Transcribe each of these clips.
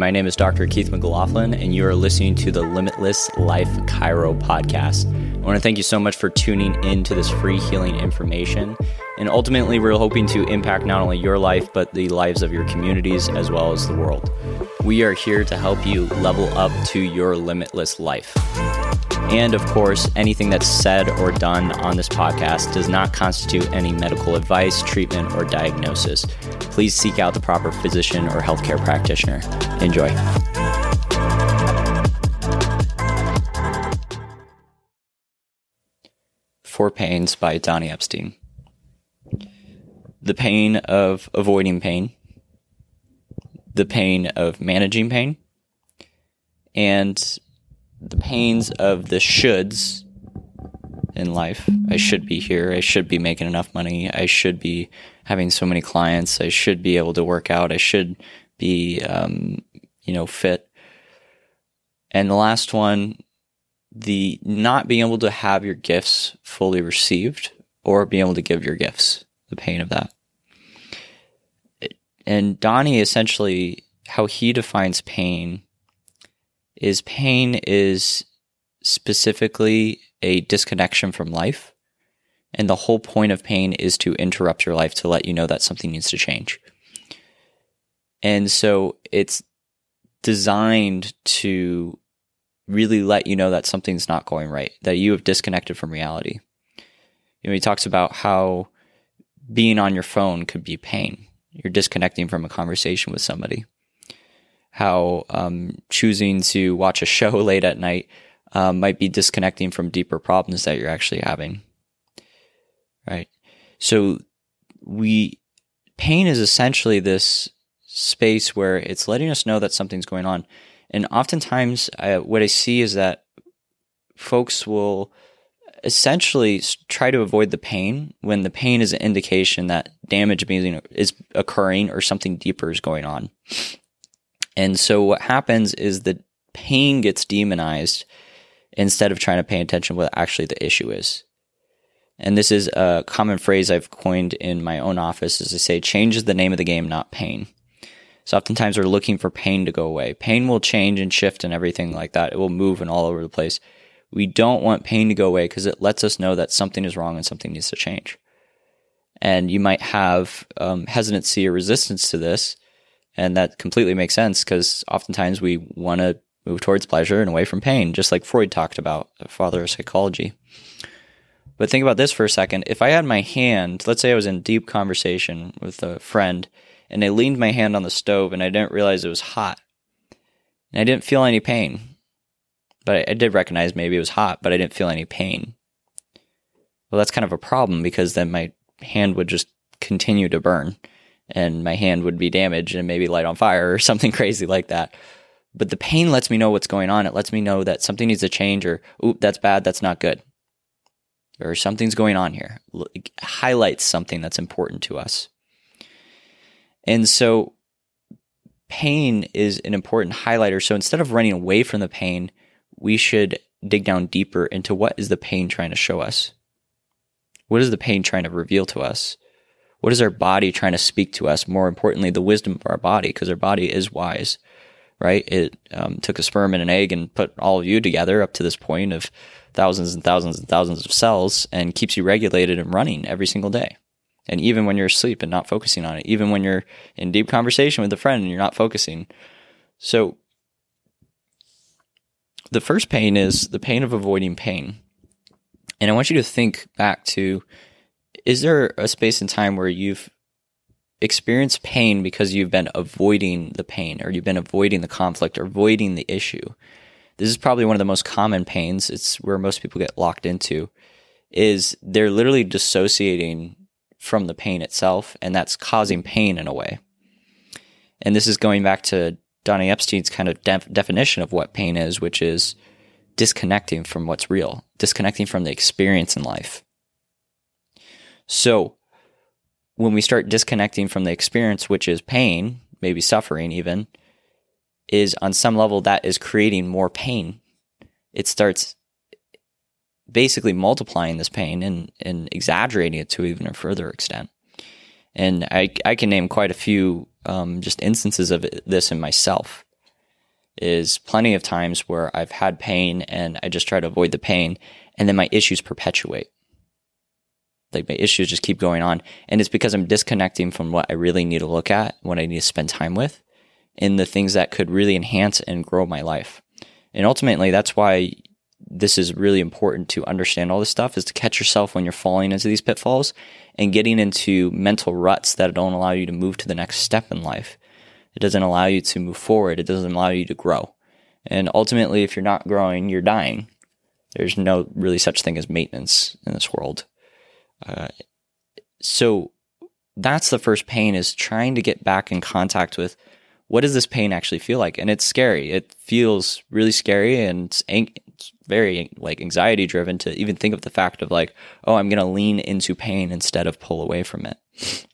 my name is Dr. Keith McLaughlin, and you are listening to the Limitless Life Chiro podcast. I want to thank you so much for tuning in to this free healing information. And ultimately, we're hoping to impact not only your life, but the lives of your communities as well as the world. We are here to help you level up to your limitless life. And of course, anything that's said or done on this podcast does not constitute any medical advice, treatment, or diagnosis. Please seek out the proper physician or healthcare practitioner. Enjoy. Four Pains by Donnie Epstein. The pain of avoiding pain, the pain of managing pain, and the pains of the shoulds in life. I should be here. I should be making enough money. I should be having so many clients. I should be able to work out. I should be, um, you know, fit. And the last one, the not being able to have your gifts fully received or being able to give your gifts, the pain of that. And Donnie essentially, how he defines pain is pain is specifically a disconnection from life. And the whole point of pain is to interrupt your life to let you know that something needs to change. And so it's designed to really let you know that something's not going right, that you have disconnected from reality. You know, he talks about how being on your phone could be pain. You're disconnecting from a conversation with somebody how um, choosing to watch a show late at night um, might be disconnecting from deeper problems that you're actually having. Right. So we pain is essentially this space where it's letting us know that something's going on. And oftentimes, I, what I see is that folks will essentially try to avoid the pain when the pain is an indication that damage is occurring or something deeper is going on. And so what happens is that pain gets demonized instead of trying to pay attention to what actually the issue is. And this is a common phrase I've coined in my own office is to say change is the name of the game, not pain. So oftentimes we're looking for pain to go away. Pain will change and shift and everything like that. It will move and all over the place. We don't want pain to go away because it lets us know that something is wrong and something needs to change. And you might have um, hesitancy or resistance to this and that completely makes sense because oftentimes we want to move towards pleasure and away from pain, just like Freud talked about, the father of psychology. But think about this for a second. If I had my hand, let's say I was in deep conversation with a friend and I leaned my hand on the stove and I didn't realize it was hot. And I didn't feel any pain. But I did recognize maybe it was hot, but I didn't feel any pain. Well, that's kind of a problem because then my hand would just continue to burn and my hand would be damaged and maybe light on fire or something crazy like that. But the pain lets me know what's going on. It lets me know that something needs to change or, oop, that's bad, that's not good. Or something's going on here. It highlights something that's important to us. And so pain is an important highlighter. So instead of running away from the pain, we should dig down deeper into what is the pain trying to show us? What is the pain trying to reveal to us? What is our body trying to speak to us? More importantly, the wisdom of our body, because our body is wise, right? It um, took a sperm and an egg and put all of you together up to this point of thousands and thousands and thousands of cells and keeps you regulated and running every single day. And even when you're asleep and not focusing on it, even when you're in deep conversation with a friend and you're not focusing. So the first pain is the pain of avoiding pain. And I want you to think back to is there a space in time where you've experienced pain because you've been avoiding the pain or you've been avoiding the conflict or avoiding the issue? This is probably one of the most common pains. It's where most people get locked into is they're literally dissociating from the pain itself and that's causing pain in a way. And this is going back to Donnie Epstein's kind of def- definition of what pain is, which is disconnecting from what's real, disconnecting from the experience in life. So when we start disconnecting from the experience, which is pain, maybe suffering even, is on some level that is creating more pain. It starts basically multiplying this pain and, and exaggerating it to even a further extent. And I, I can name quite a few um, just instances of this in myself. is plenty of times where I've had pain and I just try to avoid the pain and then my issues perpetuate. Like my issues just keep going on. And it's because I'm disconnecting from what I really need to look at, what I need to spend time with, and the things that could really enhance and grow my life. And ultimately, that's why this is really important to understand all this stuff is to catch yourself when you're falling into these pitfalls and getting into mental ruts that don't allow you to move to the next step in life. It doesn't allow you to move forward. It doesn't allow you to grow. And ultimately, if you're not growing, you're dying. There's no really such thing as maintenance in this world. So that's the first pain is trying to get back in contact with what does this pain actually feel like? And it's scary. It feels really scary and it's, ang- it's very like anxiety driven to even think of the fact of like, oh, I'm going to lean into pain instead of pull away from it.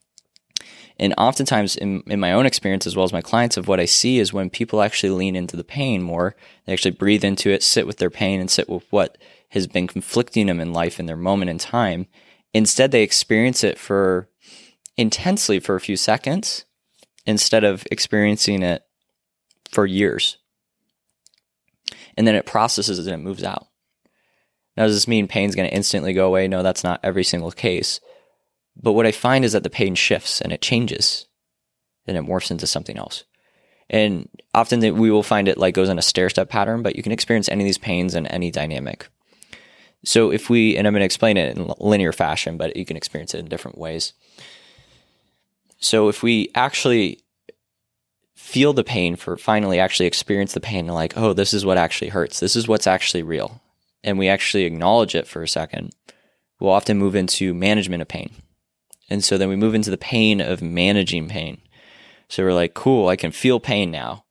And oftentimes in, in my own experience, as well as my clients, of what I see is when people actually lean into the pain more, they actually breathe into it, sit with their pain and sit with what has been conflicting them in life in their moment in time. Instead, they experience it for intensely for a few seconds instead of experiencing it for years. And then it processes and it moves out. Now, does this mean pain's going to instantly go away? No, that's not every single case. But what I find is that the pain shifts and it changes, and it morphs into something else. And often we will find it like goes in a stair step pattern, but you can experience any of these pains in any dynamic. So if we, and I'm going to explain it in linear fashion, but you can experience it in different ways. So if we actually feel the pain for finally actually experience the pain, like, oh, this is what actually hurts. This is what's actually real. And we actually acknowledge it for a second, we'll often move into management of pain. And so then we move into the pain of managing pain. So we're like, cool, I can feel pain now.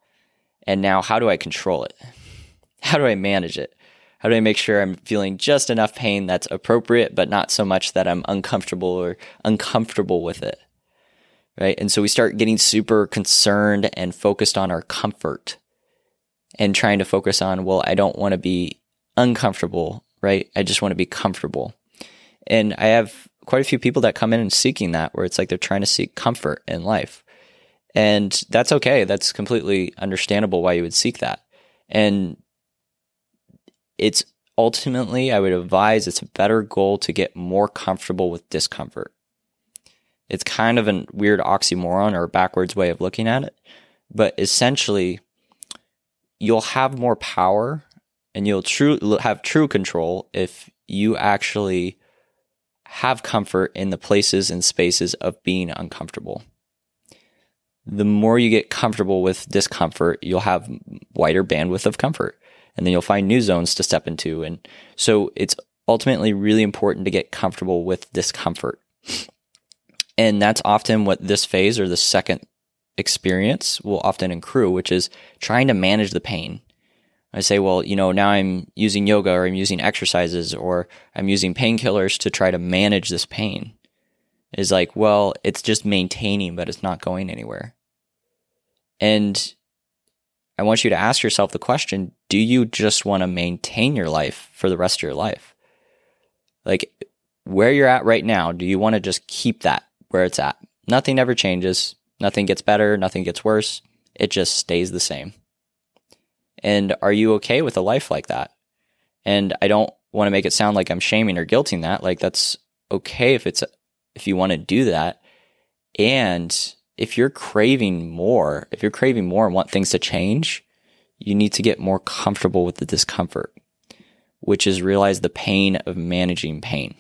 And now how do I control it? How do I manage it? How do I make sure I'm feeling just enough pain that's appropriate, but not so much that I'm uncomfortable or uncomfortable with it? Right. And so we start getting super concerned and focused on our comfort and trying to focus on, well, I don't want to be uncomfortable, right? I just want to be comfortable. And I have quite a few people that come in and seeking that, where it's like they're trying to seek comfort in life. And that's okay. That's completely understandable why you would seek that. And it's ultimately, I would advise it's a better goal to get more comfortable with discomfort. It's kind of a weird oxymoron or backwards way of looking at it. But essentially, you'll have more power and you'll true, have true control if you actually have comfort in the places and spaces of being uncomfortable. The more you get comfortable with discomfort, you'll have wider bandwidth of comfort and then you'll find new zones to step into. And so it's ultimately really important to get comfortable with discomfort. And that's often what this phase or the second experience will often accrue, which is trying to manage the pain. I say, well, you know, now I'm using yoga or I'm using exercises or I'm using painkillers to try to manage this pain. Is like, well, it's just maintaining, but it's not going anywhere. And I want you to ask yourself the question do you just want to maintain your life for the rest of your life? Like, where you're at right now, do you want to just keep that where it's at? Nothing ever changes, nothing gets better, nothing gets worse. It just stays the same. And are you okay with a life like that? And I don't want to make it sound like I'm shaming or guilting that. Like that's okay if it's if you want to do that. And if you're craving more, if you're craving more and want things to change, you need to get more comfortable with the discomfort, which is realize the pain of managing pain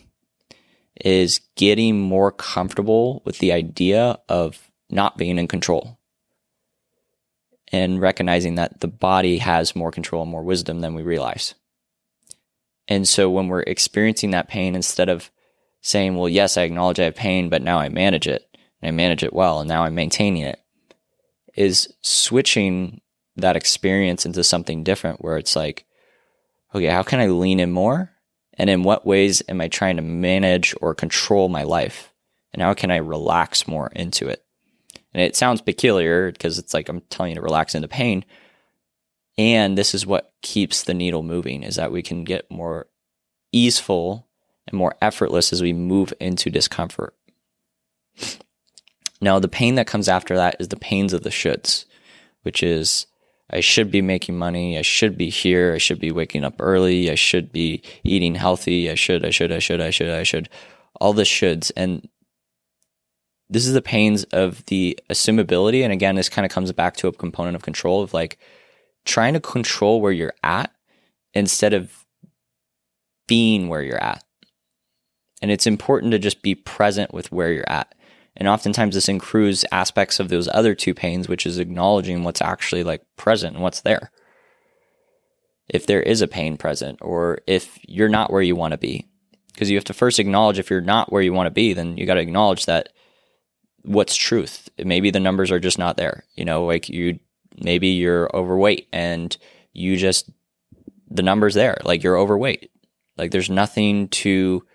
is getting more comfortable with the idea of not being in control and recognizing that the body has more control and more wisdom than we realize. And so when we're experiencing that pain, instead of saying, well, yes, I acknowledge I have pain, but now I manage it and I manage it well and now I'm maintaining it, is switching that experience into something different where it's like, okay, how can I lean in more? And in what ways am I trying to manage or control my life? And how can I relax more into it? And it sounds peculiar because it's like I'm telling you to relax into pain. And this is what keeps the needle moving is that we can get more easeful and more effortless as we move into discomfort. Now, the pain that comes after that is the pains of the shoulds, which is I should be making money. I should be here. I should be waking up early. I should be eating healthy. I should, I should, I should, I should, I should. All the shoulds. And this is the pains of the assumability. And again, this kind of comes back to a component of control of like trying to control where you're at instead of being where you're at. And it's important to just be present with where you're at. And oftentimes this includes aspects of those other two pains, which is acknowledging what's actually like present and what's there. If there is a pain present, or if you're not where you want to be. Because you have to first acknowledge if you're not where you want to be, then you got to acknowledge that what's truth. Maybe the numbers are just not there. You know, like you, maybe you're overweight and you just, the numbers there, like you're overweight. Like there's nothing to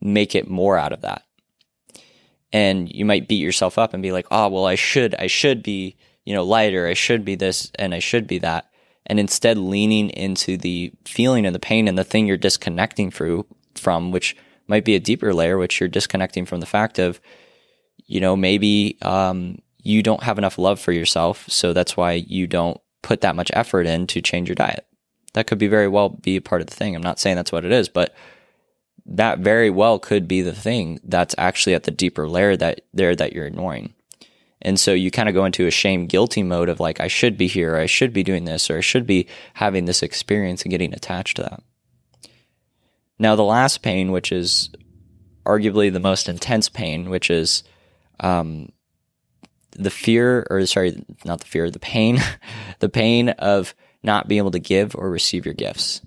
make it more out of that. And you might beat yourself up and be like, oh, well, I should, I should be, you know, lighter. I should be this and I should be that. And instead leaning into the feeling and the pain and the thing you're disconnecting through from, which might be a deeper layer, which you're disconnecting from the fact of, you know, maybe um, you don't have enough love for yourself. So that's why you don't put that much effort in to change your diet. That could be very well be a part of the thing. I'm not saying that's what it is, but that very well could be the thing that's actually at the deeper layer that there that you're ignoring. And so you kind of go into a shame guilty mode of like, I should be here, or I should be doing this, or I should be having this experience and getting attached to that. Now, the last pain, which is arguably the most intense pain, which is um, the fear, or sorry, not the fear, the pain, the pain of not being able to give or receive your gifts.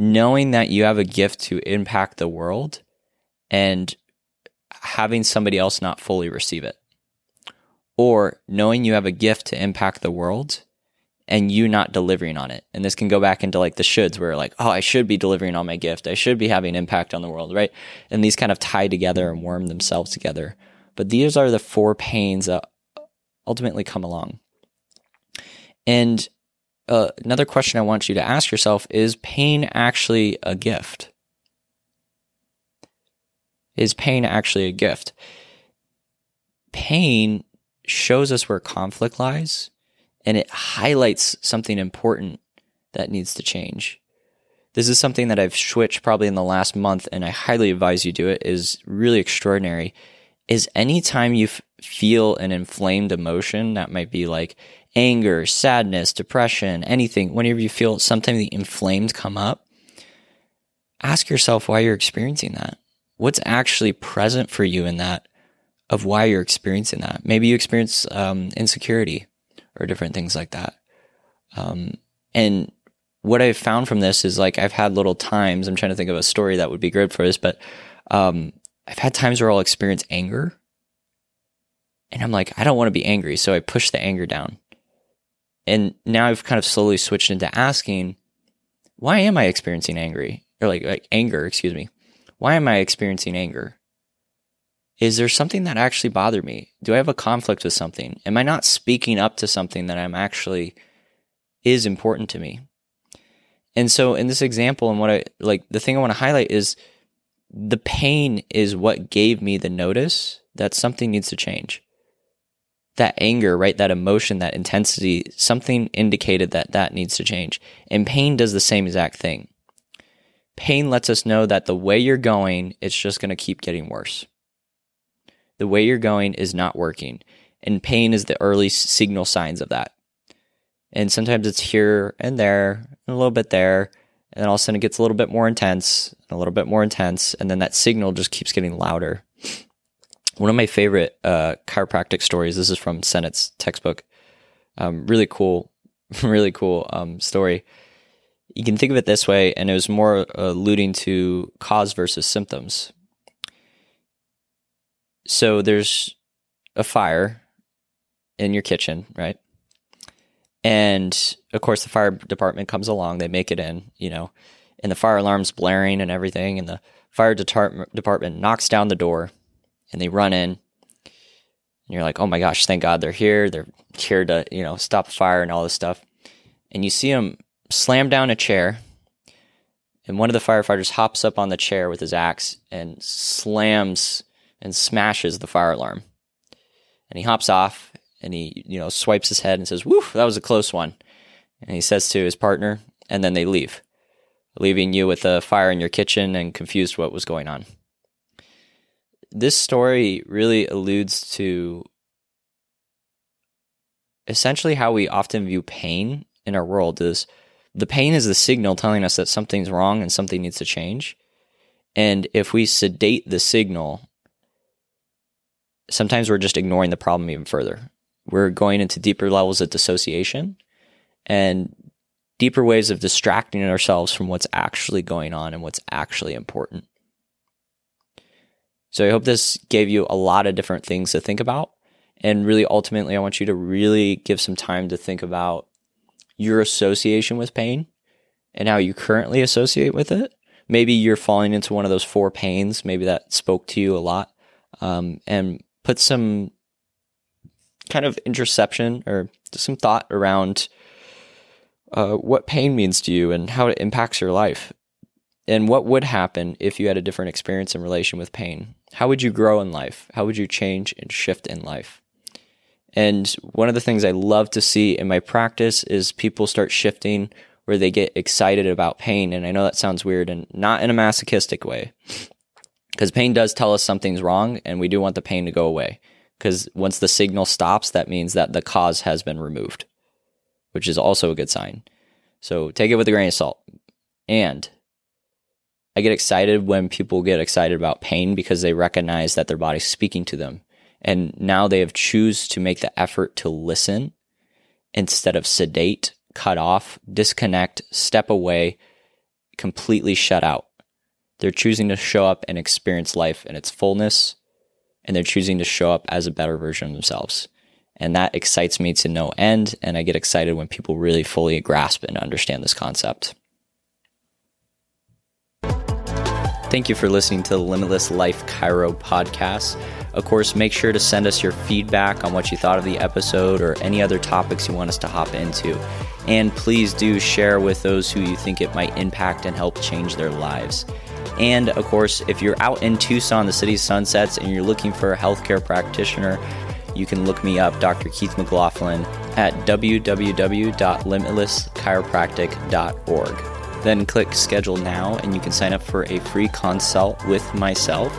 Knowing that you have a gift to impact the world and having somebody else not fully receive it. Or knowing you have a gift to impact the world and you not delivering on it. And this can go back into like the shoulds where like, oh, I should be delivering on my gift. I should be having impact on the world, right? And these kind of tie together and worm themselves together. But these are the four pains that ultimately come along. And uh, another question I want you to ask yourself is pain actually a gift? Is pain actually a gift? Pain shows us where conflict lies and it highlights something important that needs to change. This is something that I've switched probably in the last month and I highly advise you do it is really extraordinary is anytime you f- feel an inflamed emotion that might be like anger, sadness, depression, anything, whenever you feel something the inflamed come up, ask yourself why you're experiencing that. What's actually present for you in that of why you're experiencing that? Maybe you experience um, insecurity or different things like that. Um, and what I've found from this is like I've had little times. I'm trying to think of a story that would be good for this, but um, I've had times where I'll experience anger and I'm like, I don't want to be angry. So I push the anger down. And now I've kind of slowly switched into asking, why am I experiencing angry? Or like, like anger, excuse me. Why am I experiencing anger? Is there something that actually bothered me? Do I have a conflict with something? Am I not speaking up to something that I'm actually is important to me? And so in this example and what I like the thing I want to highlight is the pain is what gave me the notice that something needs to change. That anger, right? That emotion, that intensity, something indicated that that needs to change. And pain does the same exact thing. Pain lets us know that the way you're going, it's just going to keep getting worse. The way you're going is not working. And pain is the early signal signs of that. And sometimes it's here and there, and a little bit there, and then all of a sudden it gets a little bit more intense, a little bit more intense, and then that signal just keeps getting louder. One of my favorite uh, chiropractic stories. This is from Sennett's textbook. Um, really cool, really cool um, story. You can think of it this way, and it was more alluding to cause versus symptoms. So there's a fire in your kitchen, right? And of course, the fire department comes along, they make it in, you know, and the fire alarm's blaring and everything. And the fire department knocks down the door and they run in. And you're like, oh my gosh, thank God they're here. They're here to, you know, stop the fire and all this stuff. And you see them slam down a chair. And one of the firefighters hops up on the chair with his axe and slams and smashes the fire alarm. And he hops off and he, you know, swipes his head and says, Woof, that was a close one. And he says to his partner, and then they leave, leaving you with a fire in your kitchen and confused what was going on. This story really alludes to essentially how we often view pain in our world is the pain is the signal telling us that something's wrong and something needs to change. And if we sedate the signal, sometimes we're just ignoring the problem even further. We're going into deeper levels of dissociation and deeper ways of distracting ourselves from what's actually going on and what's actually important. So I hope this gave you a lot of different things to think about. And really, ultimately, I want you to really give some time to think about your association with pain and how you currently associate with it. Maybe you're falling into one of those four pains. Maybe that spoke to you a lot. Um, and put some kind of interception or some thought around uh, what pain means to you and how it impacts your life. And what would happen if you had a different experience in relation with pain? How would you grow in life? How would you change and shift in life? And one of the things I love to see in my practice is people start shifting where they get excited about pain. And I know that sounds weird and not in a masochistic way, because pain does tell us something's wrong and we do want the pain to go away. Because once the signal stops, that means that the cause has been removed, which is also a good sign. So take it with a grain of salt. And I get excited when people get excited about pain because they recognize that their body's speaking to them and now they have choose to make the effort to listen instead of sedate, cut off, disconnect, step away, completely shut out. They're choosing to show up and experience life in its fullness, and they're choosing to show up as a better version of themselves. And that excites me to no end. And I get excited when people really fully grasp and understand this concept. Thank you for listening to the Limitless Life Chiro podcast. Of course, make sure to send us your feedback on what you thought of the episode or any other topics you want us to hop into. And please do share with those who you think it might impact and help change their lives. And of course, if you're out in Tucson, the city's sunsets, and you're looking for a healthcare practitioner, you can look me up, Dr. Keith McLaughlin, at www.limitlesschiropractic.org. Then click schedule now and you can sign up for a free consult with myself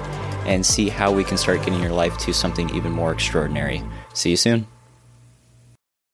and see how we can start getting your life to something even more extraordinary. See you soon.